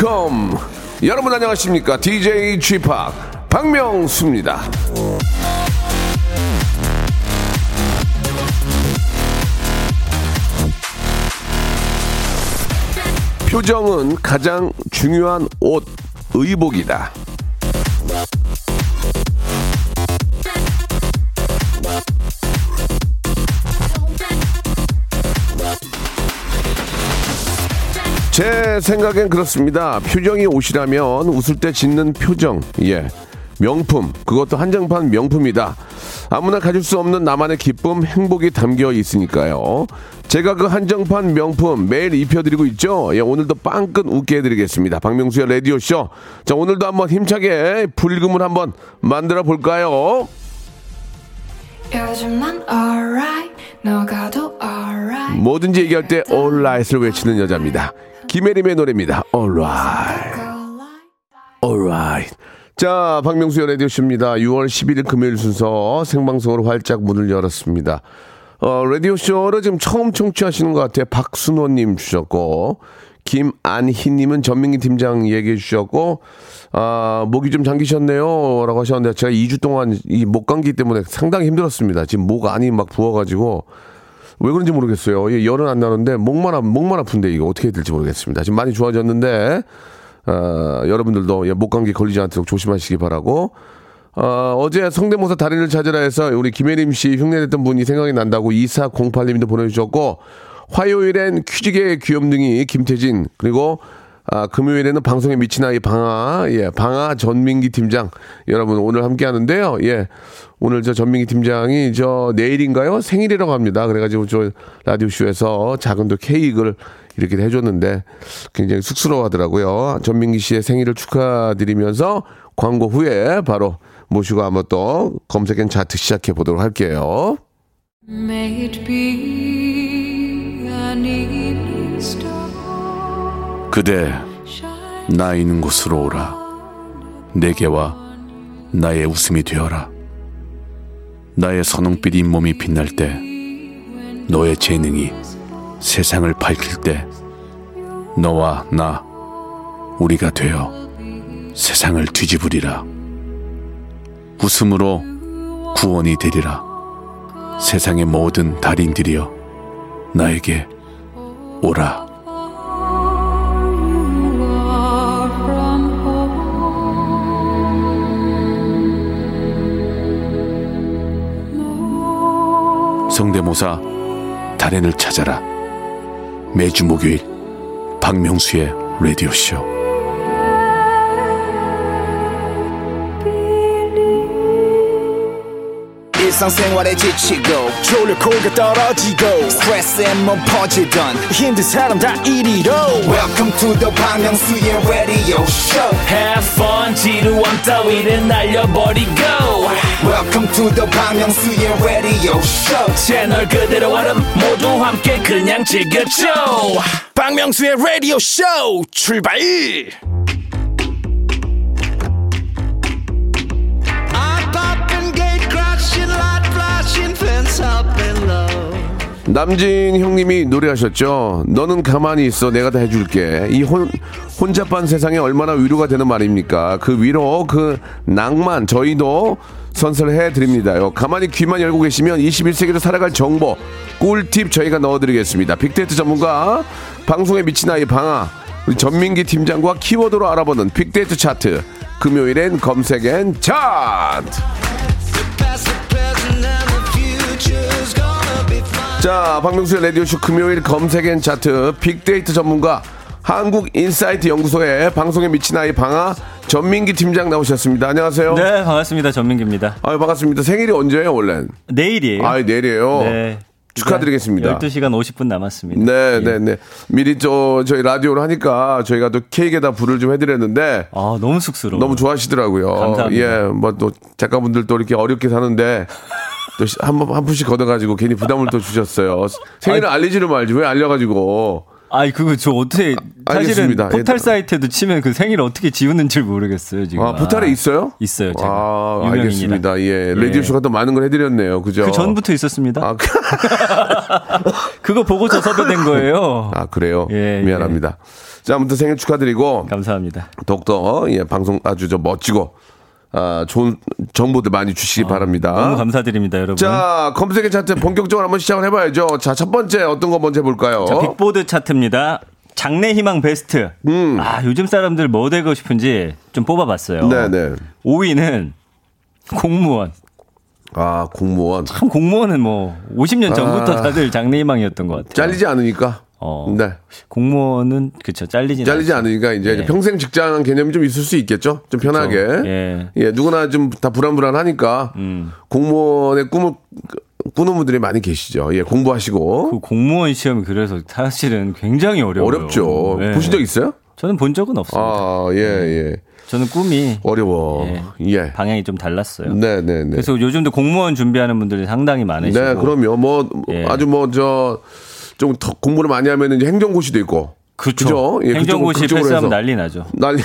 welcome. 여러분 안녕하십니까? DJ g p 박명수입니다. 표정은 가장 중요한 옷, 의복이다. 제 생각엔 그렇습니다. 표정이 옷이라면 웃을 때 짓는 표정, 예. 명품, 그것도 한정판 명품이다. 아무나 가질 수 없는 나만의 기쁨, 행복이 담겨 있으니까요. 제가 그 한정판 명품 매일 입혀드리고 있죠. 예, 오늘도 빵끝 웃게 해드리겠습니다. 박명수의 라디오쇼. 자, 오늘도 한번 힘차게 불금을 한번 만들어 볼까요? 요즘 난 alright 너가도 alright 뭐든지 얘기할 때 alright을 외치는 여자입니다. 김혜림의 노래입니다. alright. alright. 자, 박명수의 라디오쇼입니다. 6월 11일 금요일 순서 생방송으로 활짝 문을 열었습니다. 어, 라디오쇼를 지금 처음 청취하시는 것 같아요. 박순호님 주셨고, 김안희님은 전민기 팀장 얘기해 주셨고, 아, 목이 좀 잠기셨네요. 라고 하셨는데, 제가 2주 동안 이 목 감기 때문에 상당히 힘들었습니다. 지금 목 안이 막 부어가지고, 왜 그런지 모르겠어요. 예, 열은 안 나는데 목만 아, 목만 아픈데 이거 어떻게 해야 될지 모르겠습니다. 지금 많이 좋아졌는데 어, 여러분들도 예, 목 감기 걸리지 않도록 조심하시기 바라고. 어, 어제 성대모사 달인을 찾으라 해서 우리 김혜림 씨 흉내냈던 분이 생각이 난다고 2408님도 보내주셨고 화요일엔 퀴즈계의 귀염둥이 김태진 그리고 아, 금요일에는 방송에 미친 아이 방아, 예, 방아 전민기 팀장. 여러분, 오늘 함께 하는데요. 예, 오늘 저 전민기 팀장이 저 내일인가요? 생일이라고 합니다. 그래가지고 저 라디오쇼에서 작은 또 케이크를 이렇게 해줬는데 굉장히 쑥스러워 하더라고요. 전민기 씨의 생일을 축하드리면서 광고 후에 바로 모시고 한번 또 검색엔 차트 시작해 보도록 할게요. 그대 나 있는 곳으로 오라. 내게와 나의 웃음이 되어라. 나의 선홍빛 잇몸이 빛날 때 너의 재능이 세상을 밝힐 때 너와 나 우리가 되어 세상을 뒤집으리라. 웃음으로 구원이 되리라. 세상의 모든 달인들이여 나에게 오라 성대모사 달인을 찾아라. 매주 목요일 박명수의 라디오 쇼. 일상생활에 지치고, 졸려 코가 떨어지고, 스트레스에 몸 퍼지던, 힘든 사람 다 이리로. welcome to the Bang Myung-soo's radio show Have fun 지루함 따위를 날려버리고 welcome to the Myung-soo's radio show 채널 그대로 얼음 모두 함께 그냥 즐겨줘 박명수의 라디오 쇼 출발! 남진 형님이 노래하셨죠. 너는 가만히 있어. 내가 다 해줄게. 이 혼, 혼잡한 세상에 얼마나 위로가 되는 말입니까? 그 위로, 그 낭만, 저희도 선사해 드립니다요. 가만히 귀만 열고 계시면 21세기를 살아갈 정보, 꿀팁 저희가 넣어드리겠습니다. 빅데이터 전문가, 방송에 미친 아이 방아, 우리 전민기 팀장과 키워드로 알아보는 빅데이터 차트. 금요일엔 검색 엔 차트! 자, 박명수의 라디오쇼 금요일 검색 N 차트 빅데이터 전문가 한국인사이트 연구소의 방송에 미친 아이 방아 전민기 팀장 나오셨습니다. 안녕하세요. 네, 반갑습니다. 전민기입니다. 아유, 반갑습니다. 생일이 언제예요, 원래? 내일이에요. 아, 내일이에요. 네. 축하드리겠습니다. 12시간 50분 남았습니다. 네, 예. 네, 네. 미리 저 저희 라디오를 하니까 저희가 또 케이크에다 불을 좀 해드렸는데 아, 너무 쑥스러워. 너무 좋아하시더라고요. 감사합니다. 예, 뭐 또 작가분들 또 이렇게 어렵게 사는데 또한번한 푼씩 걷어가지고 괜히 부담을 또 주셨어요. 생일을 알리지를 말지 왜 알려가지고 아니 그거 저 어떻게 아, 사실은 알겠습니다. 포탈 예. 사이트에도 치면 그 생일 어떻게 지우는지 모르겠어요 지금. 아, 포탈에 있어요? 있어요. 제가. 아, 유명인이라. 알겠습니다. 예. 라디오 쇼가 또 많은 걸 해드렸네요. 그죠? 그 전부터 있었습니다. 아, 그- 그거 보고서 섭외된 거예요. 아, 그래요? 예, 미안합니다. 자, 아무튼 생일 축하드리고, 감사합니다. 더욱더, 예, 방송 아주 저 멋지고, 아, 좋은 정보들 많이 주시기 바랍니다. 너무 감사드립니다, 여러분. 자, 검색 N 차트 본격적으로 한번 시작을 해봐야죠. 자, 첫 번째 어떤 거 먼저 해볼까요? 자, 빅보드 차트입니다. 장래 희망 베스트. 아, 요즘 사람들 뭐 되고 싶은지 좀 뽑아봤어요. 음. 네네. 5위는 공무원. 아, 공무원. 참 공무원은 뭐 50년 전부터 아. 다들 장래 희망이었던 것 같아요. 잘리지 않으니까. 어. 네. 공무원은 그쵸 잘리지 잘리지 않으니까 이제 예. 평생 직장 개념이 좀 있을 수 있겠죠? 좀 편하게. 그쵸. 예. 예, 누구나 좀 다 불안불안하니까 음. 공무원의 꿈을 꾸는 분들이 많이 계시죠. 예, 공부하시고. 그 공무원 시험이 그래서 사실은 굉장히 어려워요. 어렵죠. 예. 보신 적 있어요? 저는 본 적은 없습니다. 아, 예, 예. 저는 꿈이 어려워. 예. 방향이 좀 달랐어요. 네, 네, 네. 그래서 요즘도 공무원 준비하는 분들이 상당히 많으시고 네, 그럼요. 뭐 예. 아주 뭐저 좀더 공부를 많이 하면 이제 행정고시도 있고. 그쵸. 그죠? 예, 행정고시 패스하면. 난리 나죠. 난리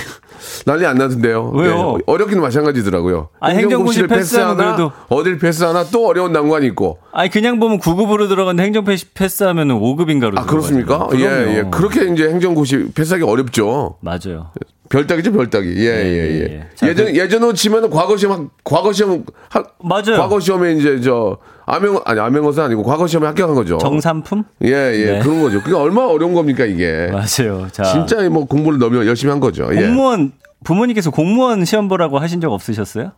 난리 안 나던데요. 왜요? 예, 어렵긴 마찬가지더라고요. 아, 행정고시 행정고시 를 패스하면 패스하나 어딜 패스하나 또 어려운 난관이 있고. 아니 그냥 보면 9급으로 들어갔는데 행정 패스 패스하면 5급인가로 아 그렇습니까? 예, 예. 그렇게 이제 행정고시 패스하기 어렵죠. 맞아요. 별따기죠, 별따기. 예, 예, 예. 예. 자, 예전 그- 예전으로 치면은 과거 시험 학- 과거 시험 하, 맞아요. 과거 시험에 이제 저 암행 아니 암행어사 아니고 과거 시험에 합격한 거죠. 정산품? 예, 예. 네. 그런 거죠. 그게 얼마나 어려운 겁니까, 이게. 맞아요. 자, 진짜 뭐 공부를 너무 열심히 한 거죠. 예. 공무원 부모님께서 공무원 시험 보라고 하신 적 없으셨어요?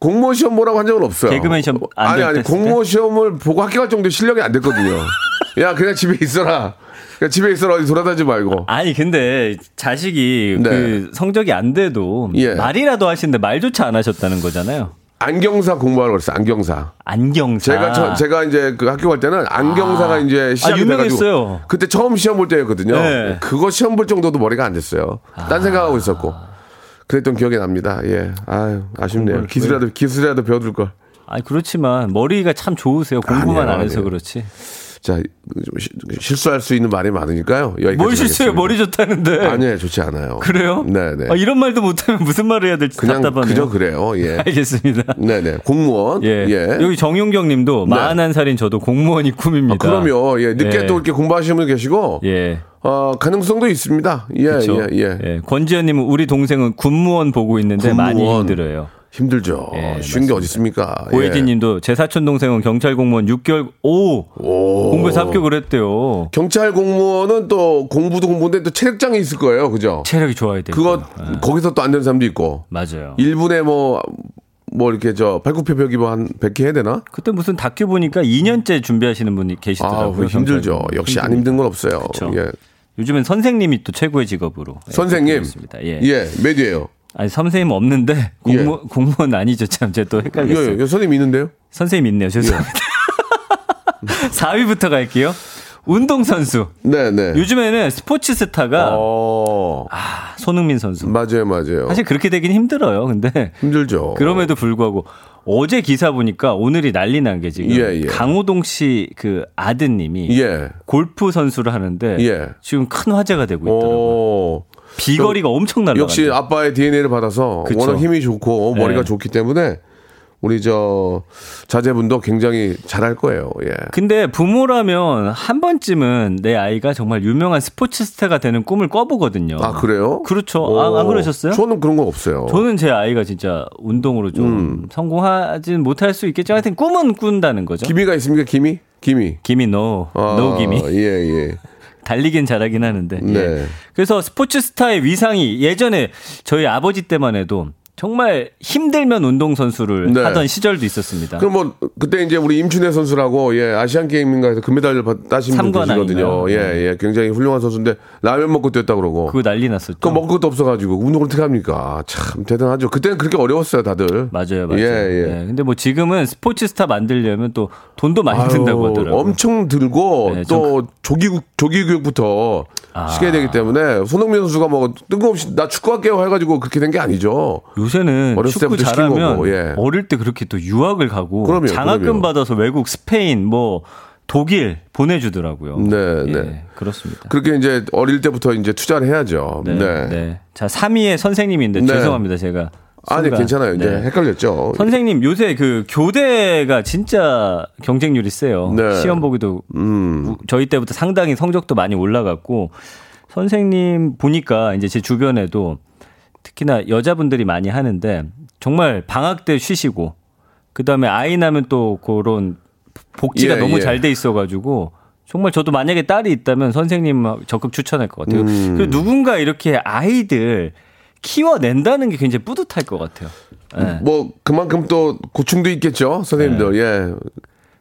공무원 시험 보라고 한 적은 없어요. 개그맨 시험 안 아니 아니? 공무원 시험을 보고 합격할 정도 의 실력이 안 됐거든요. 야 그냥 집에 있어라. 그냥 집에 있어라 어디 돌아다니지 말고. 아니 근데 자식이 네. 그 성적이 안 돼도 예. 말이라도 하시는데 말조차 안 하셨다는 거잖아요. 안경사 공부하러 그랬어. 안경사. 안경사. 제가 저, 제가 이제 그 학교 갈 때는 안경사가 이제 시작이 아. 돼가지고 그때 처음 시험 볼 때였거든요. 네. 그거 시험 볼 정도도 머리가 안 됐어요. 딴 생각하고 있었고. 그랬던 기억이 납니다. 예. 아유, 아쉽네요. 기술이라도, 기술이라도 배워둘 걸. 아니 그렇지만 머리가 참 좋으세요. 공부만 아니에요, 안 해서 아니에요. 그렇지. 자, 실수할 수 있는 말이 많으니까요. 뭘 실수해요? 머리 좋다는데. 아니에요, 좋지 않아요. 그래요? 네네. 아, 이런 말도 못하면 무슨 말을 해야 될지 그냥 답답하네요. 그저 그래요. 예. 알겠습니다. 네네. 공무원. 예. 예. 여기 정용경 님도 네. 41살인 저도 공무원이 꿈입니다. 아, 그럼요. 예. 늦게 예. 또 이렇게 공부하시는 분 계시고. 예. 어, 가능성도 있습니다. 예, 그렇죠. 예, 예. 예. 권지현 님은 우리 동생은 군무원 보고 있는데 많이 군무원. 힘들어요. 힘들죠. 예, 쉬운 게 어디 있습니까? 고혜진 예. 님도 제 사촌 동생은 경찰 공무원 6개월 오, 오. 공부해서 합격을 했대요. 경찰 공무원은 또 공부도 공부인데 또 체력장이 있을 거예요. 그죠? 체력이 좋아야 돼요. 그거 거기서 또 안 되는 사람도 있고. 맞아요. 1분에 뭐, 뭐 이렇게 저 팔굽혀펴기 뭐한 100개 해야 되나? 그때 무슨 다큐 보니까 2년째 준비하시는 분이 아, 계시더라고요. 그거 힘들죠. 역시 안 공무원. 힘든 건 없어요. 그쵸. 예. 요즘엔 선생님이 또 최고의 직업으로. 예, 선생님. 예. 예, 몇이에요? 아니 선생님 없는데 공무, 공무원 아니죠. 참 제가 또 헷갈렸어요. 예, 예, 선생님 있는데요? 선생님 있네요. 죄송합니다. 4위부터 갈게요. 운동선수. 네, 네. 요즘에는 스포츠 스타가 어, 아, 손흥민 선수. 맞아요, 맞아요. 사실 그렇게 되긴 힘들어요. 근데 힘들죠. 그럼에도 불구하고 어제 기사 보니까 오늘이 난리 난 게 지금 예, 예. 강호동 씨 그 아드님이 예. 골프 선수를 하는데 예. 지금 큰 화제가 되고 있더라고요. 오. 비거리가 엄청 날라. 역시 아빠의 DNA를 받아서 그쵸. 워낙 힘이 좋고 머리가 네. 좋기 때문에 우리 저 자제분도 굉장히 잘할 거예요. 예. 근데 부모라면 한 번쯤은 내 아이가 정말 유명한 스포츠 스타가 되는 꿈을 꿔보거든요. 아 그래요? 그렇죠. 아, 안 오, 그러셨어요? 저는 그런 건 없어요. 저는 제 아이가 진짜 운동으로 좀 음. 성공하진 못할 수 있겠지만 하여튼 꿈은 꾼다는 거죠. 기미가 있습니까? 기미? 기미. 기미 no, 아, no 기미. 예, 예. 달리긴 잘하긴 하는데. 예. 네. 그래서 스포츠 스타의 위상이 예전에 저희 아버지 때만 해도 정말 힘들면 운동선수를 네. 하던 시절도 있었습니다. 그럼 뭐 그때 이제 우리 임춘혜 선수라고 예 아시안 게임인가에서 금메달을 받- 따신 분 삼관 계시거든요. 아닌가요? 예, 예, 굉장히 훌륭한 선수인데 라면 먹고 뛰었다 그러고. 그거 난리 났었죠. 그 먹을 것도 없어가지고 운동을 어떻게 합니까? 참 대단하죠. 그때는 그렇게 어려웠어요, 다들. 맞아요, 맞아요. 예, 예. 예, 근데 뭐 지금은 스포츠 스타 만들려면 또 돈도 많이 아유, 든다고 하더라고요. 엄청 들고 네, 또 조기 조기 교육부터 아. 시켜야 되기 때문에 손흥민 선수가 뭐 뜬금없이 나 축구할게요 해가지고 그렇게 된 게 아니죠. 요새는 어렸을 축구 때부터 잘하면 거고, 예. 어릴 때 그렇게 또 유학을 가고 그럼요, 장학금 그럼요. 받아서 외국 스페인 뭐 독일 보내주더라고요. 네, 예, 네. 그렇습니다. 그렇게 이제 어릴 때부터 이제 투자를 해야죠. 네, 네. 네. 자, 3위의 선생님인데 네. 죄송합니다, 제가. 아니 순간. 괜찮아요. 이제 네. 헷갈렸죠. 선생님 요새 그 교대가 진짜 경쟁률이 세요. 네. 시험 보기도 음. 우- 저희 때부터 상당히 성적도 많이 올라갔고 선생님 보니까 이제 제 주변에도 특히나 여자분들이 많이 하는데 정말 방학 때 쉬시고 그다음에 아이 나면 또 그런 복지가 예, 너무 예. 잘돼 있어가지고 정말 저도 만약에 딸이 있다면 선생님 적극 추천할 것 같아요. 음. 그리고 누군가 이렇게 아이들 키워낸다는 게 굉장히 뿌듯할 것 같아요. 예. 뭐 그만큼 또 고충도 있겠죠. 선생님들. 네. 예.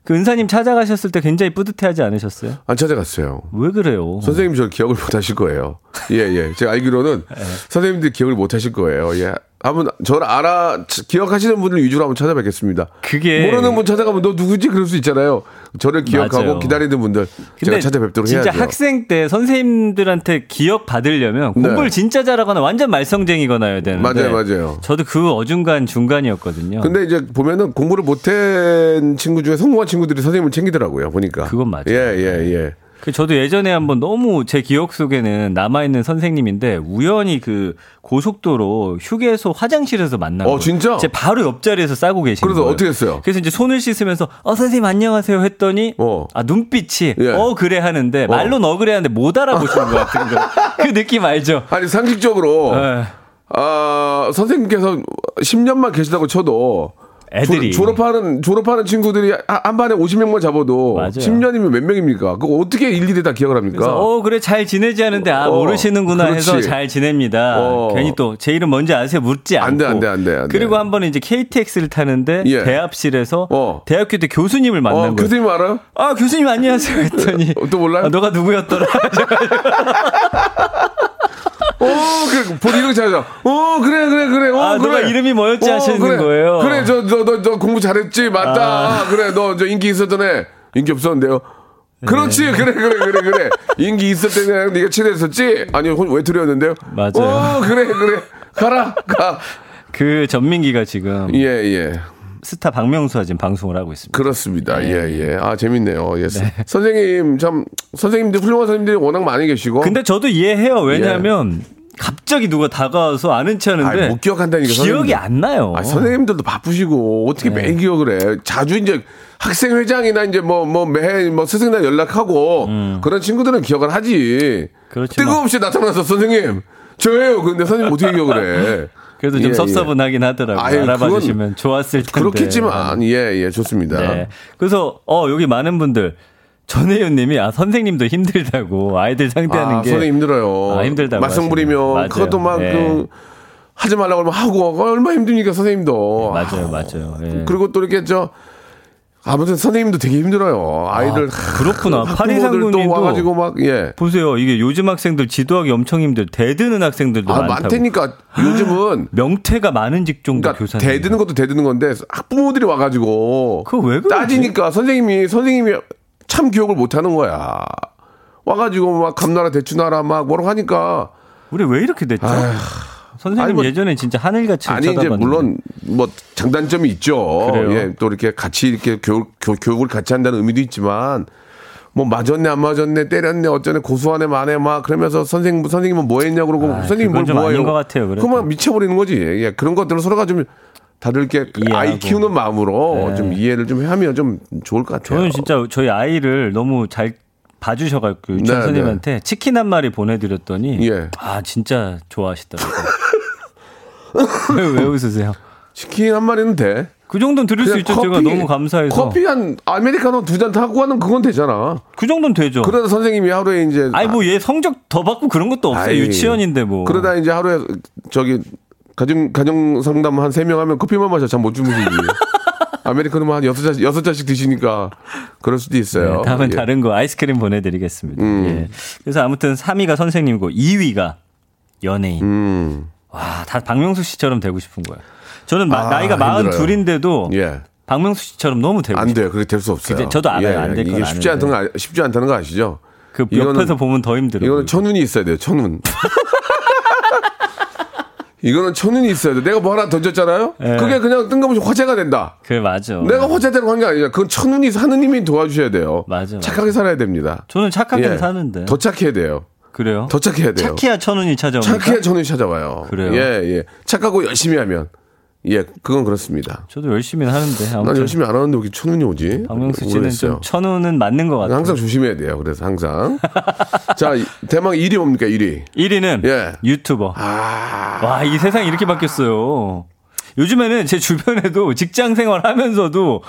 그 은사님 찾아가셨을 때 굉장히 뿌듯해하지 않으셨어요? 안 찾아갔어요. 왜 그래요? 선생님 저 기억을 못 하실 거예요. 예, 예. 제가 알기로는 네. 선생님들 기억을 못 하실 거예요. 예. 한번 저를 알아 기억하시는 분들 위주로 한번 찾아뵙겠습니다. 그게 모르는 분 찾아가면 너 누구지 그럴 수 있잖아요. 저를 기억하고 맞아요. 기다리는 분들 제가 찾아뵙도록 진짜 해야죠. 학생 때 선생님들한테 기억 받으려면 네. 공부를 진짜 잘하거나 완전 말썽쟁이거나야 되는데 맞아요, 맞아요. 저도 그 어중간 중간이었거든요. 근데 이제 보면은 공부를 못한 친구 중에 성공한 친구들이 선생님을 챙기더라고요. 보니까. 그건 맞아요. 예, 예, 예. 그 저도 예전에 한번 너무 제 기억 속에는 남아 있는 선생님인데 우연히 그 고속도로 휴게소 화장실에서 만난 어, 거예요. 진짜? 제 바로 옆자리에서 싸고 계신 그래서 거예요. 어떻게 했어요? 그래서 이제 손을 씻으면서 어 선생님 안녕하세요 했더니 어. 아 눈빛이 예. 어 그래 하는데 말로는 어 그래 하는데 못 알아보시는 것 같은 거. 그 느낌 알죠? 아니 상식적으로 예. 아 선생님께서 10년만 계시다고 쳐도 애들이. 졸, 업하는 졸업하는 친구들이 한- 한 반에 50명만 잡아도 맞아요. 10년이면 몇 명입니까? 그거 어떻게 일일이 다 기억을 합니까? 그래서 어 그래 잘 지내지 하는데 아 어, 모르시는구나 해서 그렇지. 잘 지냅니다. 어. 괜히 또 제 이름 뭔지 아세요 묻지 않고. 안 돼, 안 돼, 안 돼, 안 돼. 그리고 한 번은 이제 KTX를 타는데 예. 대합실에서 어. 대학교 때 교수님을 만난 어, 거예요. 교수님 알아요? 아 교수님 안녕하세요 했더니 어, 또 몰라요? 아, 너가 누구였더라? 어, 그래, 본 이름 찾아. 어, 그래, 그래, 그래. 어, 아, 그래. 이름이 뭐였지 하시는 그래. 거예요. 아. 그래, 저, 저, 너, 저 공부 잘했지? 맞다. 그래, 너, 저 인기 있었던 애. 인기 없었는데요. 그렇지, 네. 그래, 그래, 그래, 그래. 인기 있었던 애랑 네가 친했었지? 아니, 혼- 외톨이였는데요? 맞아요. 어, 그래, 그래. 가라, 가. 그 전민기가 지금 예, 예. 스타 박명수와 지금 방송을 하고 있습니다. 그렇습니다. 네. 예, 예. 아, 재밌네요. 예. 선생님, 참, 선생님들, 훌륭한 선생님들이 워낙 많이 계시고. 근데 저도 이해해요. 왜냐하면 갑자기 누가 다가와서 아는 체 하는데 예. 못 기억한다니까, 기억이 선생님들. 안 나요. 아, 선생님들도 바쁘시고 어떻게 네. 매일 기억을 해? 자주 이제 학생 회장이나 이제 뭐 뭐매뭐 스승날 연락하고 그런 친구들은 기억을 하지. 음. 그렇지만- 뜬금없이 나타나서 선생님 저예요. 근데 선생님 어떻게 기억을 해? 그래도 좀 예, 예. 섭섭은하긴 하더라고요. 아유, 알아봐 주시면 좋았을 텐데. 그렇겠지만 예, 예, 좋습니다. 네. 그래서 어 여기 많은 분들 전혜윤 님이 아 선생님도 힘들다고 아이들 상대하는 아, 게 선생님 힘들어요. 아, 힘들다고 말썽 하시네요. 부리면. 그것도 막 예. 그 하지 말라고 하면 하고 어, 얼마나 힘드니까 선생님도. 맞아요, 맞아요. 예. 그리고 또 이렇게 저 아무튼 선생님도 되게 힘들어요. 아이들 아, 그렇구나. 파리상군님도 또 와가지고 막 예. 보세요. 이게 요즘 학생들 지도하기 엄청 힘들. 대드는 학생들도 아 많다고. 많다니까 요즘은 명태가 많은 직종도 그러니까 교사님. 대드는 것도 대드는 건데 학부모들이 와가지고 그거 왜 그러지? 따지니까 선생님이 선생님이 참 교육을 못하는 거야. 와가지고 막 감나라 대추나라 막 뭐라고 하니까 우리 왜 이렇게 됐죠? 선생님 아니, 뭐- 예전에 진짜 하늘같이 아니 이제. 물론 뭐 장단점이 있죠. 그래요? 예, 또 이렇게 같이 이렇게 교육 교, 교육을 같이 한다는 의미도 있지만 뭐 맞았네 안 맞았네 때렸네 어쩌네 고소하네 마네 막 그러면서 선생님 선생님은 뭐 했냐 그러고 아, 선생님 뭘 뭐해요? 것 같아요, 그래도. 그만 미쳐버리는 거지. 예, 그런 것들을 서로가 좀 다들 이렇게 이해하고. 아이 키우는 마음으로 네. 좀 이해를 좀 하면 좀 좋을 것 같아요. 저는 진짜 저희 아이를 너무 잘 봐주셔가지고 유치원 네, 선생님한테 치킨 한 마리 보내드렸더니 예. 아 진짜 좋아하시더라고요. 왜, 왜 웃으세요? 치킨 한 마리는 돼. 그 정도는 드릴 수 있죠. 제가 너무 감사해서. 커피 한 아메리카노 두 잔 타고 가는 그건 되잖아. 그 정도는 되죠. 그러다 선생님이 하루에 이제 아니 뭐 얘 성적 더 받고 그런 것도 없어요. 아이, 유치원인데 뭐. 그러다 이제 하루에 저기 가정 가정 상담 한 세 명 하면 커피만 마셔 잠 못 주무시지. 아메리카노만 한 여섯 잔 여섯 잔씩 드시니까 그럴 수도 있어요. 네, 다음은 예. 음. 다른 거 아이스크림 보내드리겠습니다. 예. 그래서 아무튼 3위가 선생님이고 2위가 연예인. 음. 와, 다 박명수 씨처럼 되고 싶은 거예요. 저는 마- 아, 나이가 힘들어요. 42인데도 예. 박명수 씨처럼 너무 되고 안. 돼요. 그렇게 될 수 없어요. 그게 저도 알아요. 안될 이게 건 쉽지. 않다는 거 아- 쉽지 않다는 거 아시죠? 그 이거는- 옆에서 보면 더 힘들어요. 이거는 천운이 있어야 돼요. 천운. 이거는 천운이 있어야 돼. 내가 뭐 하나 던졌잖아요? 예. 그게 그냥 뜬금없이 화제가 된다. 그래 맞아. 내가 화제되는 건게 아니라 그건 천운이 하느님이 도와주셔야 돼요. 맞아, 맞아. 착하게 살아야 됩니다. 저는 착하게 예. 사는데. 더 착해야 돼요. 그래요? 더 착해야 돼요. 착해야 천운이 찾아옵니까? 착해야 천운이 찾아와요. 그래요? 예, 예. 착하고 열심히 하면. 예, 그건 그렇습니다. 저도 열심히 하는데 난 아무튼 열심히 안 하는데 왜 이렇게 천운이 오지? 박명수 씨는 모르겠어요. 좀 천운은 맞는 것 같아요. 항상 조심해야 돼요. 그래서 항상. 자, 이- 대망 1위 뭡니까, 1위? 1위는 예. 유튜버. 아, 와, 이 세상이 이렇게 바뀌었어요. 요즘에는 제 주변에도 직장 생활 하면서도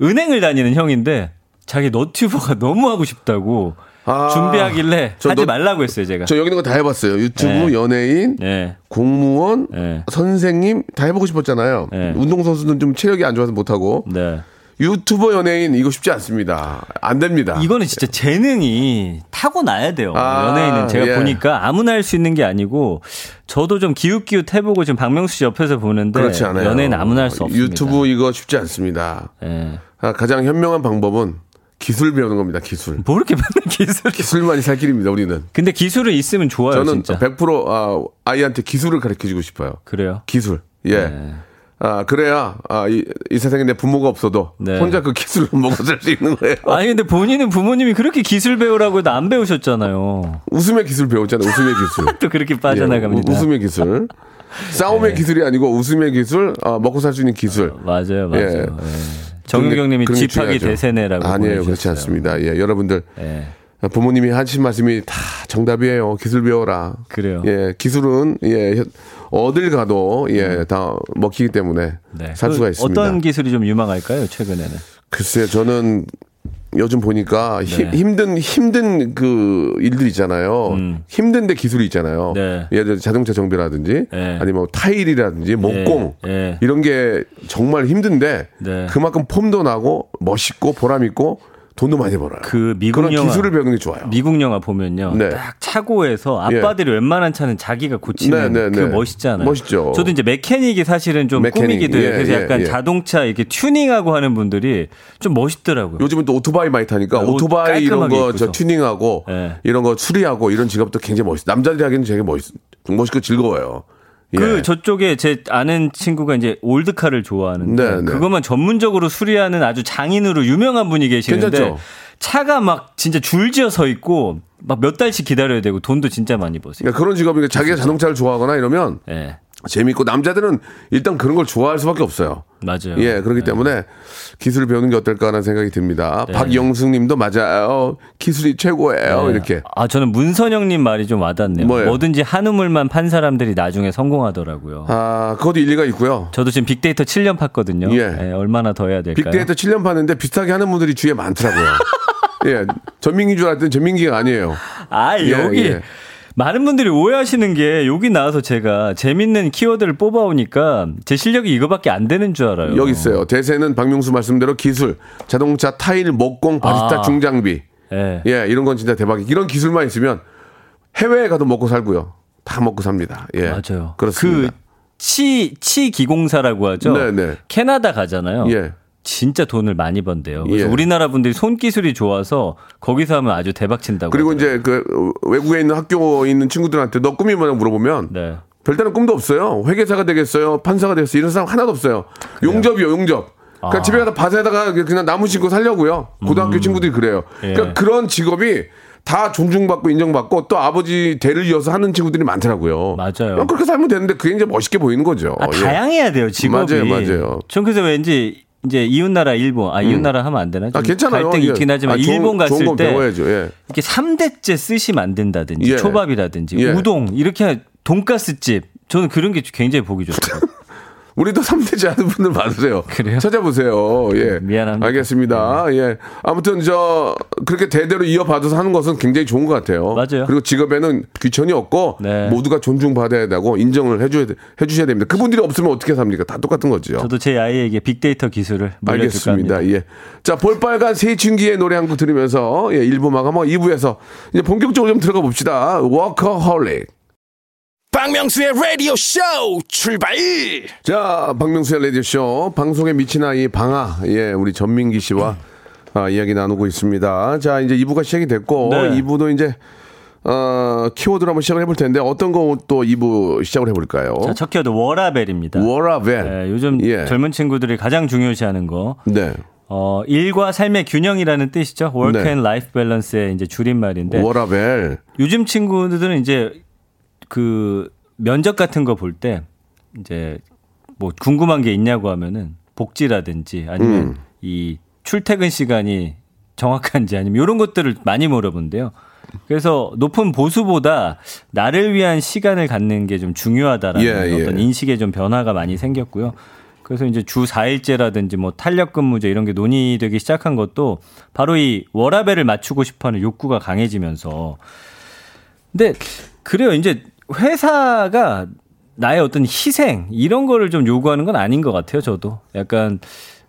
은행을 다니는 형인데 자기 너튜버가 너무 하고 싶다고 아. 준비하길래 저 하지 너- 말라고 했어요, 제가. 저 여기 있는 거 다 해봤어요. 유튜브, 네. 연예인, 네. 공무원, 네. 선생님 다 해보고 싶었잖아요. 네. 운동 선수는 좀 체력이 안 좋아서 못 하고. 네. 유튜버 연예인 이거 쉽지 않습니다. 안 됩니다. 이거는 진짜 재능이 타고나야 돼요. 아, 연예인은 제가 예. 보니까 아무나 할 수 있는 게 아니고 저도 좀 기웃기웃 해보고 지금 박명수 씨 옆에서 보는데 그렇지 않아요. 연예인 아무나 할 수 없습니다. 유튜브 이거 쉽지 않습니다. 예. 아, 가장 현명한 방법은 기술 배우는 겁니다. 기술. 뭐 이렇게 맨날 기술? 기술만이 살 길입니다. 우리는. 근데 기술은 있으면 좋아요, 저는 진짜. 100% 아, 아이한테 기술을 가르쳐 주고 싶어요. 그래요. 기술. 예. 네. 아, 그래야, 아, 이, 이 세상에 내 부모가 없어도 네. 혼자 그 기술을 먹어 살 수 있는 거예요. 아니 근데 본인은 부모님이 그렇게 기술 배우라고 해도 안 배우셨잖아요. 웃음의 기술 배웠잖아요. 웃음의 기술. 또 그렇게 예, 빠져나갑니다. 우- 웃음의 기술. 싸움의 기술이 아니고 웃음의 기술, 아, 먹고 살 수 있는 기술. 맞아요, 맞아요. 예. 예. 정유경님이 중요하죠. 대세네라고 아니에요. 보내주셨어요. 그렇지 않습니다. 예, 여러분들. 예. 부모님이 하신 말씀이 다 정답이에요. 기술 배워라. 그래요. 예, 기술은, 예, 어딜 가도, 예, 다 먹히기 때문에 네. 살그 수가 있습니다. 어떤 기술이 좀 유망할까요, 최근에는? 글쎄요, 저는 요즘 보니까 힘, 네. 힘든, 힘든 그 일들 있잖아요. 음. 힘든데 기술이 있잖아요. 네. 예를 들어 자동차 정비라든지 네. 아니면 뭐 타일이라든지 목공 예. 이런 게 정말 힘든데 네. 그만큼 폼도 나고 멋있고 보람 있고 돈도 많이 벌어요. 그 미국 그런 영화 기술을 배우는 게 좋아요. 미국 영화 보면요. 네. 딱 차고에서 아빠들이 웬만한 차는 자기가 고치는 네, 네, 그 네. 멋있잖아요. 멋있죠. 저도 이제 메케닉이 사실은 좀 메케닉, 꿈이기도 해요. 예, 그래서 예, 약간 예. 자동차 이렇게 튜닝하고 하는 분들이 좀 멋있더라고요. 요즘은 또 오토바이 많이 타니까 네, 옷 오토바이 이런 거 저. 튜닝하고 네. 이런 거 수리하고 이런 직업도 굉장히 멋있어. 남자들이 하기는 되게 멋있, 멋있고 즐거워요. 예. 그 저쪽에 제 아는 친구가 이제 올드카를 좋아하는데 네, 네. 그것만 전문적으로 수리하는 아주 장인으로 유명한 분이 계시는데 괜찮죠? 차가 막 진짜 줄지어 서 있고 막 몇 달씩 기다려야 되고 돈도 진짜 많이 버세요. 그러니까 그런 직업이니까 자기가 자동차를 좋아하거나 이러면 예. 재밌고 남자들은 일단 그런 걸 좋아할 수밖에 없어요. 맞아요. 예, 그렇기 때문에 기술을 배우는 게 어떨까라는 생각이 듭니다. 네. 박영숙 님도 맞아요. 기술이 최고예요. 네. 이렇게. 아, 저는 문선영님 말이 좀 와닿네요. 뭐예요? 뭐든지 한 우물만 판 사람들이 나중에 성공하더라고요. 아, 그것도 일리가 있고요. 저도 지금 빅데이터 7년 팠거든요. 예. 예, 얼마나 더 해야 될까요? 빅데이터 7년 봤는데 비슷하게 하는 분들이 주위에 많더라고요. 예, 전민기 줄 알았더니 전민기가 아니에요. 아, 예, 여기 예. 많은 분들이 오해하시는 게 여기 나와서 제가 재밌는 키워드를 뽑아오니까 제 실력이 이거밖에 안 되는 줄 알아요. 여기 있어요. 대세는 박명수 말씀대로 기술, 자동차 타일, 목공, 바리스타 아. 중장비. 예. 예, 이런 건 진짜 대박이. 이런 기술만 있으면 해외에 가도 먹고 살고요. 다 먹고 삽니다. 예. 맞아요. 그렇습니다. 그 치, 치 기공사라고 하죠. 네네. 캐나다 가잖아요. 예. 진짜 돈을 많이 번대요. 그래서 예. 우리나라 분들이 손기술이 좋아서 거기서 하면 아주 대박 친다고. 그리고 하더라고요. 이제 그 외국에 있는 학교에 있는 친구들한테 너 꿈이 뭐냐 물어보면 네. 별다른 꿈도 없어요. 회계사가 되겠어요. 판사가 되겠어요. 이런 사람 하나도 없어요. 용접이요, 용접. 그러니까 아. 집에 가서 밭에다가 그냥 나무 심고 살려고요. 고등학교 친구들이 그래요. 예. 그러니까 그런 직업이 다 존중받고 인정받고 또 아버지 대를 이어서 하는 친구들이 많더라고요. 맞아요. 그렇게 살면 되는데 그게 이제 멋있게 보이는 거죠. 아, 예. 다양해야 돼요, 직업이. 맞아요, 맞아요. 전 그래서 왠지 이제 이웃 나라 일본, 아, 이웃 나라 하면 안 되나? 아, 좀 괜찮아요. 갈등이 예. 있긴 하지만 아, 좋은- 일본 갔을 때 배워야죠. 예. 이렇게 삼대째 쓰시 만든다든지 예. 초밥이라든지 예. 우동 이렇게 돈가스집 저는 그런 게 굉장히 보기 좋더라고요. 우리도 3대지 않은 분들 많으세요. 그래요? 찾아보세요. 예. 미안합니다. 알겠습니다. 예. 아무튼 저 그렇게 대대로 이어받아서 하는 것은 굉장히 좋은 것 같아요. 맞아요. 그리고 직업에는 귀천이 없고 네. 모두가 존중받아야 되고 인정을 해줘야 돼- 해주셔야 됩니다. 그분들이 없으면 어떻게 삽니까? 다 똑같은 거죠. 저도 제 아이에게 빅데이터 기술을. 알겠습니다. 예. 자, 볼빨간 세춘기의 노래 한 곡 들으면서 예, 1부 마감하고 2부에서 이제 본격적으로 좀 들어가 봅시다. 워커홀릭. 박명수의 라디오 쇼 출발 자, 박명수의 라디오 쇼. 방송에 미친 아이 방아. 예, 우리 전민기 씨와 아, 이야기 나누고 있습니다. 자, 이제 2부가 시작이 됐고, 네. 2부도 이제, 어, 키워드로 한번 시작을 해볼 텐데 어떤 거 또 2부 시작을 해볼까요? 자, 첫 키워드 워라밸입니다. 워라밸. 네, 요즘 예. 젊은 친구들이 가장 중요시하는 거. 네. 어, 일과 삶의 균형이라는 뜻이죠. Work 네. and Life Balance의 이제 줄임말인데 워라밸. 요즘 친구들은 이제 그 면접 같은 거 볼 때 이제 뭐 궁금한 게 있냐고 하면은 복지라든지 아니면 음. 이 출퇴근 시간이 정확한지 아니면 이런 것들을 많이 물어본대요. 그래서 높은 보수보다 나를 위한 시간을 갖는 게 좀 중요하다라는 예, 어떤 예. 인식에 좀 변화가 많이 생겼고요. 그래서 이제 주 4일제라든지 뭐 탄력 근무제 이런 게 논의되기 시작한 것도 바로 이 워라벨을 맞추고 싶어 하는 욕구가 강해지면서 근데 그래요. 이제 회사가 나의 어떤 희생 이런 거를 좀 요구하는 건 아닌 것 같아요. 저도 약간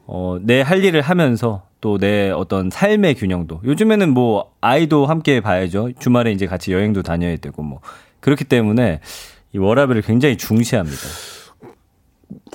어, 내 할 일을 하면서 또 내 어떤 삶의 균형도 요즘에는 뭐 아이도 함께 봐야죠. 주말에 이제 같이 여행도 다녀야 되고 뭐 그렇기 때문에 이 워라벨을 굉장히 중시합니다.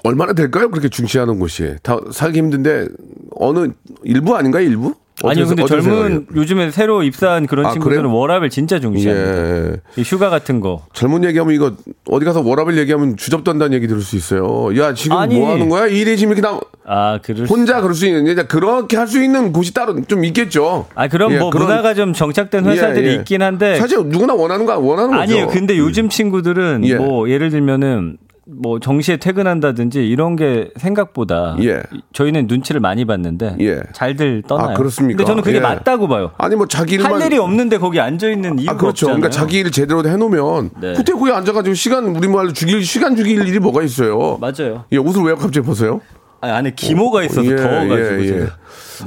얼마나 될까요? 그렇게 중시하는 곳이. 다 살기 힘든데 어느 일부 아닌가요? 일부? 아니요, 근데 젊은 생각해요? 요즘에 새로 입사한 그런 아, 친구들은 그래요? 워라벨 진짜 중시합니다. 예. 이 휴가 같은 거. 젊은 얘기하면 이거 어디 가서 워라벨 얘기하면 주접던다는 얘기 들을 수 있어요. 야 지금 아니. 뭐 하는 거야? 일이 지금 이렇게 나 아, 그럴 수 혼자 그럴 수 있는 이제 그렇게 할 수 있는 곳이 따로 좀 있겠죠. 아, 그럼 예, 뭐 그런- 문화가 좀 정착된 회사들이 예, 예. 있긴 한데 사실 누구나 원하는 거 원하는 거죠. 아니에요. 근데 요즘 친구들은 예. 뭐 예를 들면은 뭐 정시에 퇴근한다든지 이런 게 생각보다 예. 저희는 눈치를 많이 봤는데 예. 잘들 떠나요. 아, 그렇습니까? 근데 저는 그게 예. 맞다고 봐요. 아니 뭐 자기 일만 할 일이 없는데 거기 앉아 있는 이유가 아 그렇죠. 없잖아요. 그러니까 자기 일 제대로 해 놓으면 네. 후퇴 후에 앉아 가지고 시간 우리 말로 죽일 시간 죽일 일이 뭐가 있어요. 맞아요. 예 옷을 왜 갑자기 벗어요? 아니, 안에 기모가 있어서 예, 더워가지고 예, 예.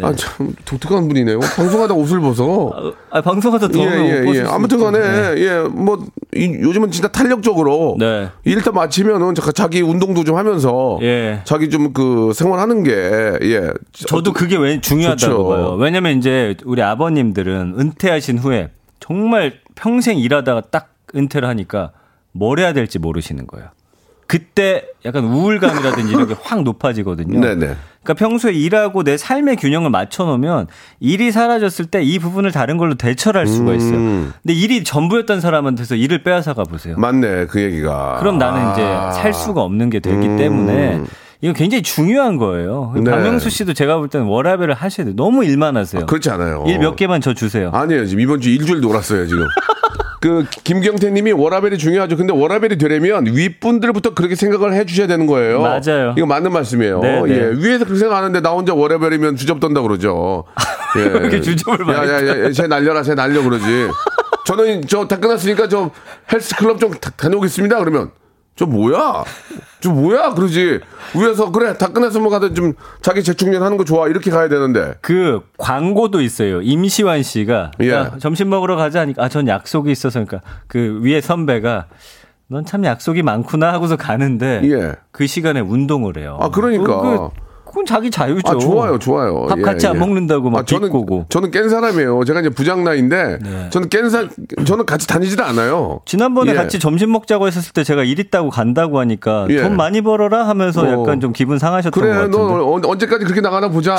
아참 독특한 분이네요. 방송하다 옷을 벗어. 아, 방송하다 예, 더우면 예, 예. 수 아무튼 간에, 있죠. 네. 예, 뭐, 이- 요즘은 진짜 탄력적으로. 네. 일단 마치면은 자- 자기 운동도 좀 하면서. 예. 자기 좀 그 생활하는 게, 예. 저도 그게 왜 중요하다고 좋죠. 봐요. 왜냐면 이제 우리 아버님들은 은퇴하신 후에 정말 평생 일하다가 딱 은퇴를 하니까 뭘 해야 될지 모르시는 거예요. 그때 약간 우울감이라든지 이런 게 확 높아지거든요. 네네. 그러니까 평소에 일하고 내 삶의 균형을 맞춰 놓으면 일이 사라졌을 때 이 부분을 다른 걸로 대처할 수가 있어요. 음. 근데 일이 전부였던 사람한테서 일을 빼앗아가 보세요. 맞네, 그 얘기가. 그럼 나는 아. 이제 살 수가 없는 게 되기 음. 때문에 이건 굉장히 중요한 거예요. 네. 박명수 씨도 제가 볼 때는 워라벨을 하셔야 돼요. 너무 일만 하세요. 그렇지 않아요. 일 몇 개만 저 주세요. 아니에요. 지금 이번 주 일주일 놀았어요, 지금. 그 김경태 님이 워라벨이 중요하죠. 근데 워라벨이 되려면 윗분들부터 그렇게 생각을 해 주셔야 되는 거예요. 맞아요. 이거 맞는 말씀이에요. 네, 네. 예. 위에서 그렇게 생각하는데 나 혼자 워라벨이면 주접 떤다 그러죠. 예. 이렇게 주접을 많이 야, 야, 야, 쟤 날려라, 쟤 날려 그러지. 저는 저 다 끝났으니까 저 헬스클럽 좀 다, 다녀오겠습니다. 그러면 저 뭐야? 저 뭐야? 그러지. 위에서 그래 다 끝났으면 뭐 가다 좀 자기 재충전하는 거 좋아 이렇게 가야 되는데. 그 광고도 있어요. 임시완 씨가 예. 야, 점심 먹으러 가자 하니까 아, 전 약속이 있어서 그러니까 그 위에 선배가 넌 참 약속이 많구나 하고서 가는데 예. 그 시간에 운동을 해요. 아, 그러니까. 그, 그 건 자기 자유죠. 아, 좋아요, 좋아요. 밥 예, 같이 안 예. 먹는다고 막 아, 저는, 비꼬고. 저는 깬 사람이에요. 제가 이제 부장 나이인데, 네. 저는 깬 사, 저는 같이 다니지도 않아요. 지난번에 예. 같이 점심 먹자고 했었을 때 제가 일 있다고 간다고 하니까 예. 돈 많이 벌어라 하면서 어. 약간 좀 기분 상하셨던 것 그래, 같은데. 너 언- 언제까지 그렇게 나가나 보자.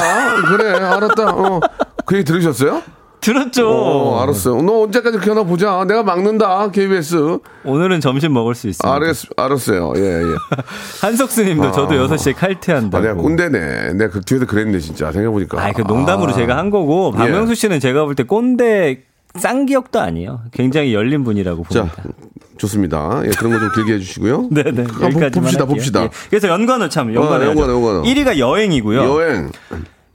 그래, 알았다. 어. 그 얘기 들으셨어요? 들었죠. 어, 알았어요. 너 언제까지 그렇게 하나 보자. 내가 막는다, KBS. 오늘은 점심 먹을 수 있습니다. 알았, 알았어요. 예, 예. 한석수 님도 저도 6시에 칼퇴한다고. 아, 내가 꼰대네. 내가 그 뒤에서 그랬네, 진짜. 생각해보니까. 아이, 그 농담으로 아. 제가 한 거고, 예. 박명수 씨는 제가 볼 때 꼰대 쌍기역도 아니에요. 굉장히 열린 분이라고 자, 봅니다. 좋습니다. 예, 그런 거 좀 길게 해주시고요. 네네. 한번 여기까지만 봅시다, 할게요. 봅시다. 예. 그래서 연관어 참, 연관어. 어, 연관어, 연관어. 1위가 여행이고요. 여행.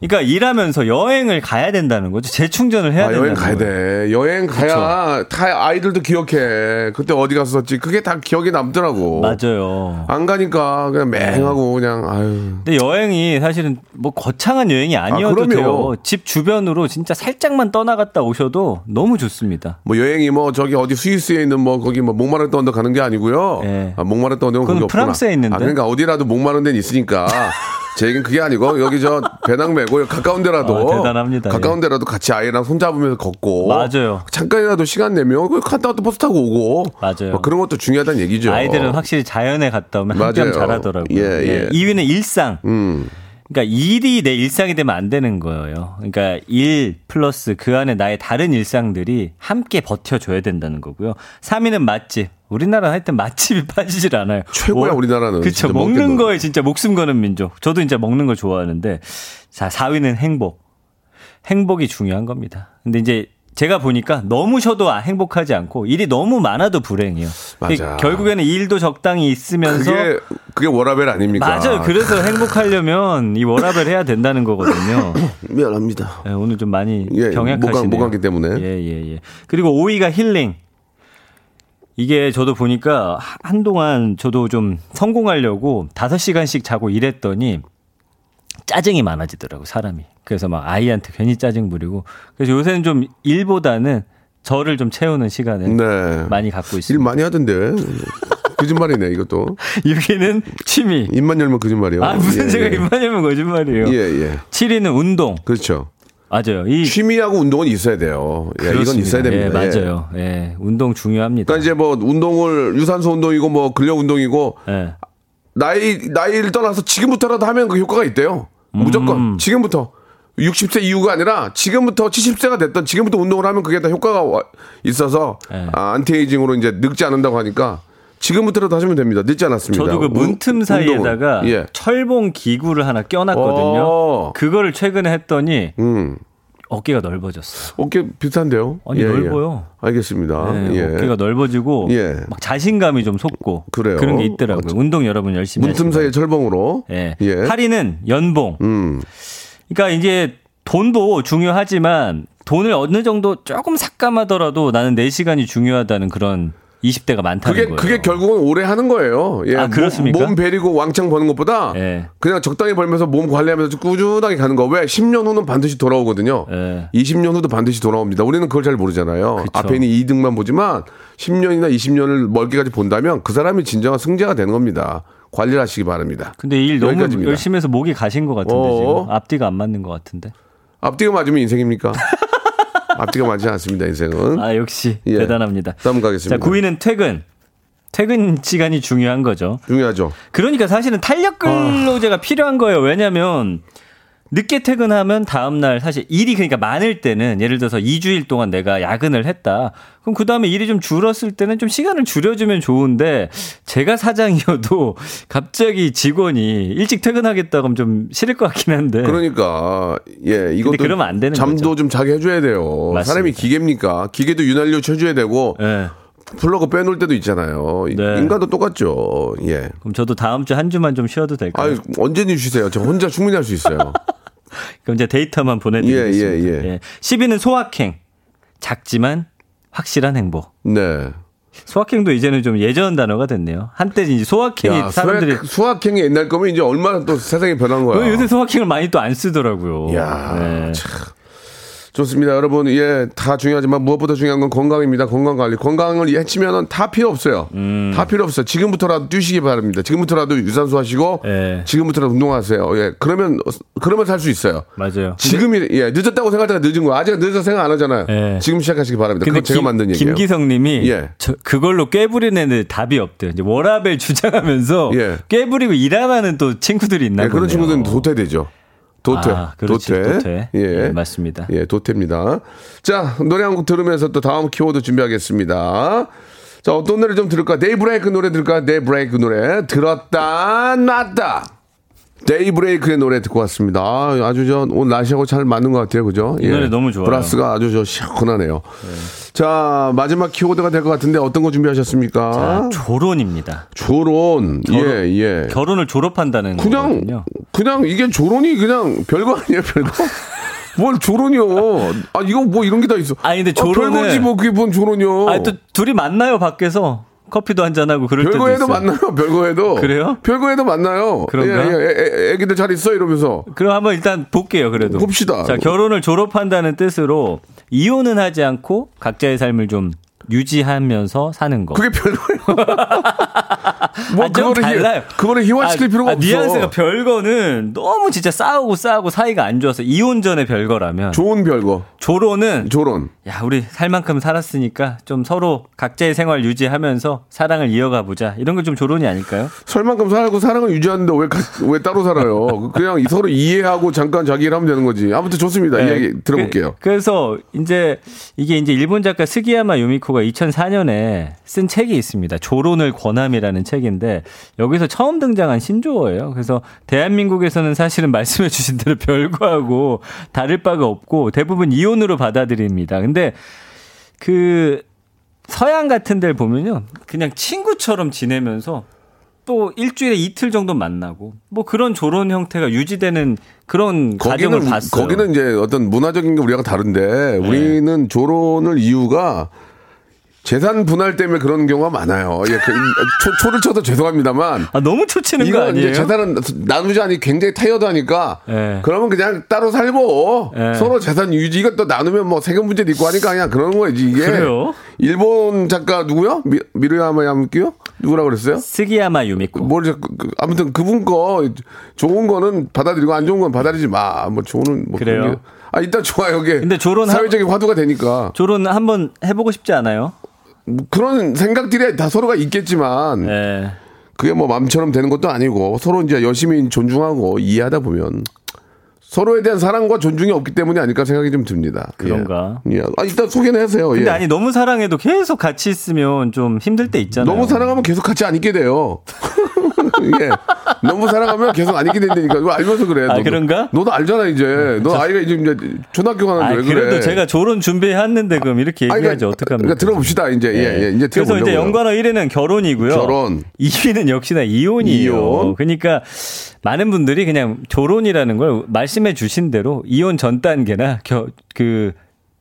그러니까 일하면서 여행을 가야 된다는 거죠. 재충전을 해야 아, 된다는 여행 가야 거예요. 돼. 여행 가야 다 아이들도 기억해. 그때 어디 갔었지. 그게 다 기억에 남더라고. 맞아요. 안 가니까 그냥 맹하고 그냥 아유. 근데 여행이 사실은 뭐 거창한 여행이 아니어도 그럼요. 돼요. 집 주변으로 진짜 살짝만 떠나갔다 오셔도 너무 좋습니다. 뭐 여행이 뭐 저기 어디 스위스에 있는 뭐 거기 뭐 목마르트 언덕 가는 게 아니고요. 예. 아, 목마르트 언덕은 거기 없구나. 프랑스에 있는데? 아, 그러니까 어디라도 목마른 데는 있으니까. 제 얘기는 그게 아니고 여기 저 배낭 메고 가까운 데라도 아, 대단합니다. 가까운 데라도 같이 아이랑 손 잡으면서 걷고 맞아요. 잠깐이라도 시간 내면 그 갔다 와도 버스 타고 오고 맞아요. 뭐 그런 것도 중요하다는 얘기죠. 아이들은 확실히 자연에 갔다 오면 맞아요. 잘하더라고요. 예, 예. 2위는 일상. 음. 그러니까 일이 내 일상이 되면 안 되는 거예요. 그러니까 일 플러스 그 안에 나의 다른 일상들이 함께 버텨줘야 된다는 거고요. 3위는 맛집. 우리나라 하여튼 맛집이 빠지질 않아요. 최고야, 뭐, 우리나라는. 그쵸. 진짜 먹는 거. 거에 진짜 목숨 거는 민족. 저도 진짜 먹는 걸 좋아하는데. 자, 4위는 행복. 행복이 중요한 겁니다. 근데 이제 제가 보니까 너무 쉬어도 아- 행복하지 않고 일이 너무 많아도 불행해요. 맞아. 결국에는 일도 적당히 있으면서 그게 그게 워라벨 아닙니까? 맞아요. 그래서 행복하려면 이 워라벨 해야 된다는 거거든요. 미안합니다. 예, 오늘 좀 많이 예, 병약하시네요. 못 가- 못 가기 때문에. 예, 예, 예. 그리고 5위가 힐링. 이게 저도 보니까 하- 한동안 저도 좀 성공하려고 5시간씩 자고 일했더니 짜증이 많아지더라고, 사람이. 그래서 막 아이한테 괜히 짜증 부리고. 그래서 요새는 좀 일보다는 저를 좀 채우는 시간을 네. 많이 갖고 일 있습니다. 많이 하던데. 거짓말이네, 이것도. 6위는 취미. 입만 열면 거짓말이요. 아, 무슨 예, 제가 예. 입만 열면 거짓말이에요. 예, 예. 7위는 운동. 그렇죠. 맞아요. 이 취미하고 운동은 있어야 돼요. 예, 이건 그렇습니다. 있어야 됩니다. 예, 예. 맞아요. 예, 운동 중요합니다. 그러니까 이제 뭐 운동을 유산소 운동이고 뭐 근력 운동이고 예. 나이 나이를 떠나서 지금부터라도 하면 그 효과가 있대요. 무조건 음. 지금부터 60세 이후가 아니라 지금부터 70세가 됐던 지금부터 운동을 하면 그게 다 효과가 와- 있어서 네. 아, 안티에이징으로 이제 늙지 않는다고 하니까 지금부터라도 하시면 됩니다. 늦지 않았습니다. 저도 그 문틈 운- 사이에다가. 예. 철봉 기구를 하나 껴놨거든요. 어. 그거를 최근에 했더니 음. 어깨가 넓어졌어. 어깨 비슷한데요? 아니, 넓어요. 알겠습니다. 네, 예. 어깨가 넓어지고 예. 막 자신감이 좀 솟고 그래요. 런게 있더라고요. 운동 여러분 열심히 문틈. 사이에 철봉으로. 예. 예. 8위는 연봉. 음. 그러니까 이제 돈도 중요하지만 돈을 어느 정도 조금 삭감하더라도 나는 내 시간이 중요하다는 그런 20대가 많다는 그게 거예요. 그게 결국은 오래 하는 거예요. 예. 아, 그렇습니까? 몸, 몸 베리고 왕창 버는 것보다 예. 그냥 적당히 벌면서 몸 관리하면서 꾸준하게 가는 거. 왜 10년 후는 반드시 돌아오거든요. 예. 20년 후도 반드시 돌아옵니다. 우리는 그걸 잘 모르잖아요. 그쵸. 앞에 있는 이득만 보지만 10년이나 20년을 멀게까지 본다면 그 사람이 진정한 승자가 되는 겁니다. 관리를 하시기 바랍니다. 근데 일 너무 여기까지입니다. 열심히 해서 목이 가신 것 같은데 어어. 지금 앞뒤가 안 맞는 것 같은데. 앞뒤가 맞으면 인생입니까? 앞뒤가 맞지 않습니다. 인생은. 아 역시 예. 대단합니다. 다음 가겠습니다. 자 9위는 퇴근. 퇴근 시간이 중요한 거죠. 중요하죠. 그러니까 사실은 탄력 근로제가 필요한 거예요. 왜냐면 늦게 퇴근하면 다음날 사실 일이 그러니까 많을 때는 예를 들어서 2주일 동안 내가 야근을 했다. 그럼 그 다음에 일이 좀 줄었을 때는 좀 시간을 줄여주면 좋은데 제가 사장이어도 갑자기 직원이 일찍 퇴근하겠다고 하면 좀 싫을 것 같긴 한데. 그러니까 예 이것도 그러면 안 되는 잠도 거죠. 좀 자게 해줘야 돼요. 맞습니다. 사람이 기계입니까? 기계도 윤활유 쳐줘야 되고 예. 플러그 빼놓을 때도 있잖아요. 네. 인간도 똑같죠. 예. 그럼 저도 다음 주 한 주만 좀 쉬어도 될까요? 아유 언제든 쉬세요. 저 혼자 충분히 할 수 있어요. 그럼 이제 데이터만 보내드리겠습니다. 예, 예, 예. 10위는 소확행. 작지만 확실한 행복. 네. 소확행도 이제는 좀 예전 단어가 됐네요. 한때 이제 소확행이 야, 사람들이 수학, 수학행이 옛날 거면 이제 얼마나 또 세상이 변한 거야. 왜 요새 소확행을 많이 또 안 쓰더라고요. 야, 네. 좋습니다. 여러분, 예, 다 중요하지만 무엇보다 중요한 건 건강입니다. 건강 관리. 건강을 해치면은 다 필요 없어요. 음. 다 필요 없어요. 지금부터라도 뛰시기 바랍니다. 지금부터라도 유산소 하시고, 예. 지금부터라도 운동하세요. 예, 그러면, 그러면 살 수 있어요. 맞아요. 지금이, 예, 늦었다고 생각하다가 늦은 거. 아직 늦어서 생각 안 하잖아요. 예. 지금 시작하시기 바랍니다. 그건 제가 김- 만든 얘기예요. 김기성 님이 예. 저- 그걸로 꾀부리는 애들 답이 없대요. 이제 워라밸 주장하면서 예. 꾀부리고 일하는 또 친구들이 있나 예, 그런 보네요. 친구들은 도태되죠. 도태. 아, 그렇지, 도태. 예, 맞습니다. 예, 도태입니다. 자, 노래 한 곡 들으면서 또 다음 키워드 준비하겠습니다. 자, 어떤 노래 좀 들을까? 데이브레이크 노래 들을까? 데이브레이크 노래. 들었다, 놨다. 데이브레이크의 노래 듣고 왔습니다. 아, 아주 저 오늘 날씨하고 잘 맞는 것 같아요. 그죠? 이 노래 너무 좋아요. 브라스가 아주 저 시원하네요. 자, 마지막 키워드가 될 것 같은데 어떤 거 준비하셨습니까? 자, 조론입니다. 조론. 예, 예. 결혼을 졸업한다는 그냥 거거든요. 그냥 이게 조론이 그냥 별거 아니에요 별거 뭘 조론이요 아 이거 뭐 이런 게 다 있어 아니, 근데 아, 조론을- 별거지 뭐 그게 뭔 조론이요 아니 또 둘이 만나요 밖에서 커피도 한잔 하고 그럴 때도 별거에도 있어요. 만나요 별거에도 그래요? 별거에도 만나요 그런가? 예, 예, 애, 애기들 잘 있어 이러면서 그럼 한번 일단 볼게요, 그래도. 봅시다. 자, 결혼을 졸업한다는 뜻으로 이혼은 하지 않고 각자의 삶을 좀 유지하면서 사는 거. 그게 별거예요. 뭐 아, 좀 그거를 희- 달라요. 그거를 희화시킬 아, 필요가 아, 없어. 뉘앙스가 별거는 너무 진짜 싸우고 싸우고 사이가 안 좋아서 이혼 전의 별거라면 좋은 별거. 조론은 조론. 야 우리 살 만큼 살았으니까 좀 서로 각자의 생활 유지하면서 사랑을 이어가 보자 이런 건좀 조론이 아닐까요? 설 만큼 살고 사랑을 유지하는데 왜, 가- 왜 따로 살아요? 그냥 서로 이해하고 잠깐 자기 일 하면 되는 거지. 아무튼 좋습니다. 네. 이야기 들어볼게요. 그, 래서 이제 이게 이제 일본 작가 스기야마 요미코 가 2004년에 쓴 책이 있습니다. 조론을 권함이라는 책인데 여기서 처음 등장한 신조어예요. 그래서 대한민국에서는 사실은 말씀해 주신 대로 별거하고 다를 바가 없고 대부분 이혼으로 받아들입니다. 근데 그 서양 같은 데를 보면요. 그냥 친구처럼 지내면서 또 일주일에 이틀 정도 만나고 뭐 그런 조론 형태가 유지되는 그런 거기는, 봤어요. 거기는 이제 어떤 문화적인 게 우리가 다른데 우리는 조론을 이유가 재산 분할 때문에 그런 경우가 많아요. 예, 그, 초, 초를 쳐서 죄송합니다만. 아, 너무 초치는 거 아니에요? 이제 재산은 나누지 않니 굉장히 타이어드하니까 예. 그러면 그냥 따로 살고 예. 서로 재산 유지 이거 또 나누면 뭐 세금 문제도 있고 하니까 그냥 그런 거지 이게 그래요? 일본 작가 누구요? 미, 미르야마 야무키요? 누구라고 그랬어요? 스기야마 유미코. 뭘 자꾸 그- 아무튼 그분 거 좋은 거는 받아들이고 안 좋은 건 받아들이지 마. 뭐 좋은 뭐 그래요? 아 일단 좋아요. 이게 근데 조론 하- 사회적인 화두가 되니까 조론 한번 해보고 싶지 않아요? 뭐 그런 생각들이 다 서로가 있겠지만 예. 그게 뭐 마음처럼 되는 것도 아니고 서로 이제 열심히 존중하고 이해하다 보면 서로에 대한 사랑과 존중이 없기 때문이 아닐까 생각이 좀 듭니다. 그런가? 예. 예. 아, 일단 소개는 하세요. 근데 예. 아니 너무 사랑해도 계속 같이 있으면 좀 힘들 때 있잖아요. 너무 사랑하면 계속 같이 안 있게 돼요. 예. 너무 사랑하면 계속 안 있게 된다니까. 이거 알면서 그래. 아, 너도. 그런가? 너도 알잖아, 이제. 너 아이가 이제 이제 초등학교 아, 가는데 왜 그래. 그래도 제가 조론 준비했는데 그럼 이렇게 얘기하지 그러니까, 어떡합니까? 그러니까 들어봅시다, 이제. 예, 예. 이제 그래서 이제. 연관어 1위는 결혼이고요. 결혼. 2위는 역시나 이혼이에요. 이혼. 그러니까 많은 분들이 그냥 조론이라는 걸 말씀해 주신 대로 이혼 전 단계나 겨, 그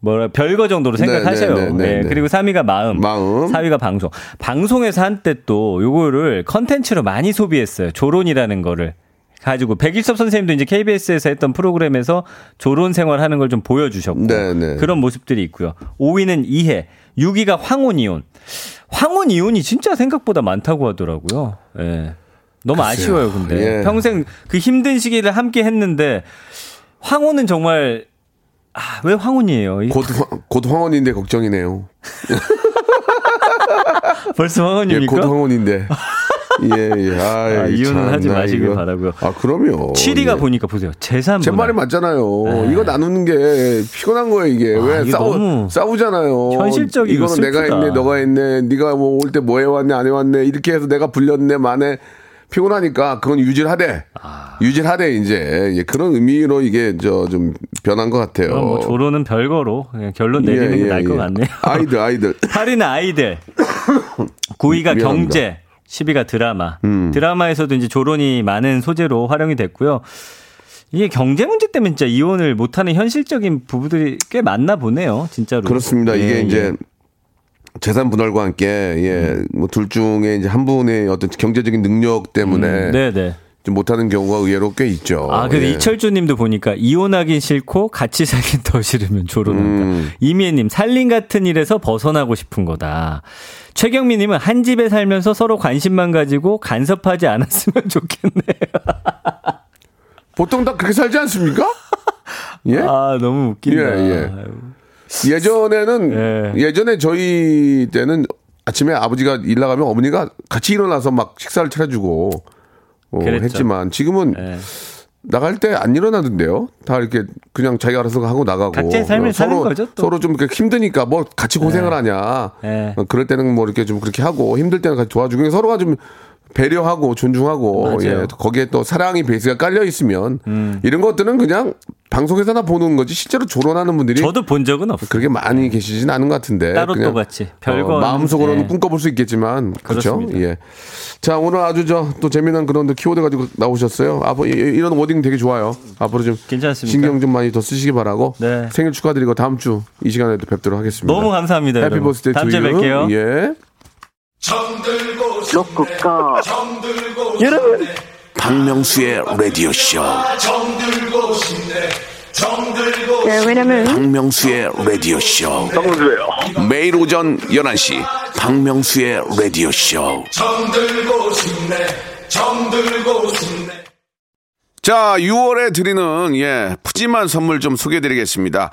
뭐라 별거 정도로 생각하셔요. 네, 네, 네, 예, 네. 그리고 3위가 마음, 마음. 4위가 방송. 방송에서 한때 또 요거를 컨텐츠로 많이 소비했어요. 조론이라는 거를. 가지고 백일섭 선생님도 이제 KBS에서 했던 프로그램에서 조론 생활하는 걸 좀 보여주셨고 네, 네. 그런 모습들이 있고요. 5위는 이해, 6위가 황혼 이혼. 황혼 이혼이 진짜 생각보다 많다고 하더라고요. 예. 너무 글쎄요. 아쉬워요, 근데. 예. 평생 그 힘든 시기를 함께 했는데 황혼은 정말 아, 왜 황혼이에요? 이- 곧, 황- 곧 황혼인데 걱정이네요. 벌써 예, 황혼입니까? 곧 황혼인데. 예, 예. 아, 아, 이혼은 하지 마시길 바라고요. 아, 그럼요. 7위가 예. 보니까 보세요. 재산 제. 말이 맞잖아요. 이거 나누는 게 피곤한 거예요, 이게. 왜 네. 이게 싸우, 너무 싸우잖아요. 현실적이고 이거는 내가 슬프다. 했네, 너가 했네, 네가 뭐 올 때 뭐 해왔네, 안 해왔네, 이렇게 해서 내가 불렸네, 만에 피곤하니까 그건 유지를 하되, 아. 유지를 하되, 이제. 예, 그런 의미로 이게 저 좀 변한 것 같아요. 뭐 조론은 별거로 그냥 결론 예, 내리는 게 예, 나을 것 예. 같네요. 아이들, 아이들. 8위는 아이들. 9위가 미안합니다. 경제. 10위가 드라마. 음. 드라마에서도 이제 조론이 많은 소재로 활용이 됐고요. 이게 경제 문제 때문에 진짜 이혼을 못하는 현실적인 부부들이 꽤 많나 보네요. 진짜로. 그렇습니다. 이게 예, 이제 예. 재산 분할과 함께, 예, 뭐 둘 중에 이제 한 분의 어떤 경제적인 능력 때문에 네네. 좀 못하는 경우가 의외로 꽤 있죠. 아, 근데 예. 이철주 님도 보니까 이혼하긴 싫고 같이 살긴 더 싫으면 조론한다. 음. 이미애 님, 살림 같은 일에서 벗어나고 싶은 거다. 최경미 님은 한 집에 살면서 서로 관심만 가지고 간섭하지 않았으면 좋겠네요. 보통 다 그렇게 살지 않습니까? 예? 아, 너무 웃긴다. 예, 예. 예전에는 예. 예. 전에 저희 때는 아침에 아버지가 일 나가면 어머니가 같이 일어나서 막 식사를 차려주고 어. 했지만 지금은 예. 나갈 때 안 일어나던데요. 다 이렇게 그냥 자기가 알아서 하고 나가고 각자의 삶을 서로 거죠, 또. 서로 좀 이렇게 힘드니까 뭐 같이 고생을 하냐. 예. 어, 그럴 때는 뭐 이렇게 좀 그렇게 하고 힘들 때는 같이 도와주고 서로가 좀 배려하고 존중하고 맞아요. 음. 예, 거기에 또 사랑이 베이스가 깔려 있으면 이런 것들은 그냥 방송에서나 보는 거지 실제로 조론하는 분들이 저도 본 적은 없어요. 그렇게 많이 계시진 않은 것 같은데 따로 또 같이. 별거 어, 마음속으로는 예. 꿈꿔볼 수 있겠지만 그렇죠. 그렇습니다. 예. 자 오늘 아주 저 또 재미난 그런 또 키워드 가지고 나오셨어요. 앞으로 이- 이런 wording 되게 좋아요. 앞으로 좀 괜찮습니까? 신경 좀 많이 더 쓰시기 바라고 네. 생일 축하드리고 다음 주 이 시간에 또 뵙도록 하겠습니다. 너무 감사합니다. Happy. birthday 다음 to 주에 you. 뵐게요. 예. 예. 여러분, 박명수의 라디오 쇼. 네, 왜냐면 박명수의 라디오 쇼. 매일 오전 11시 박명수의 라디오 쇼. 자, 6월에 드리는 예, 푸짐한 선물 좀 소개해 드리겠습니다.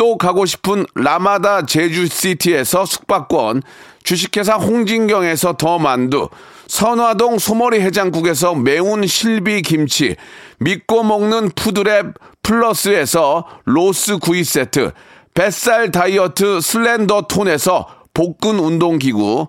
또 가고 싶은 라마다 제주시티에서 숙박권, 주식회사 홍진경에서 더 만두, 선화동 소머리 해장국에서 매운 실비 김치, 믿고 먹는 푸드랩 플러스에서 로스 구이 세트, 뱃살 다이어트 슬렌더 톤에서 복근 운동기구,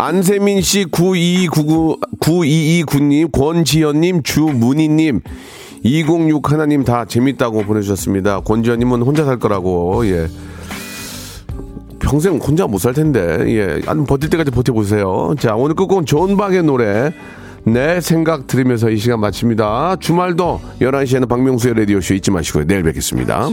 안세민 씨, 9299, 9229님, 권지현님, 주문희님, 206 하나님 다 재밌다고 보내주셨습니다. 권지현님은 혼자 살 거라고, 예. 평생 혼자 못 살 텐데, 예. 한 버틸 때까지 버텨보세요. 자, 오늘 끝곡은 존박의 노래, 내 생각 들으면서 이 시간 마칩니다. 주말도 11시에는 박명수의 라디오쇼 잊지 마시고요. 내일 뵙겠습니다.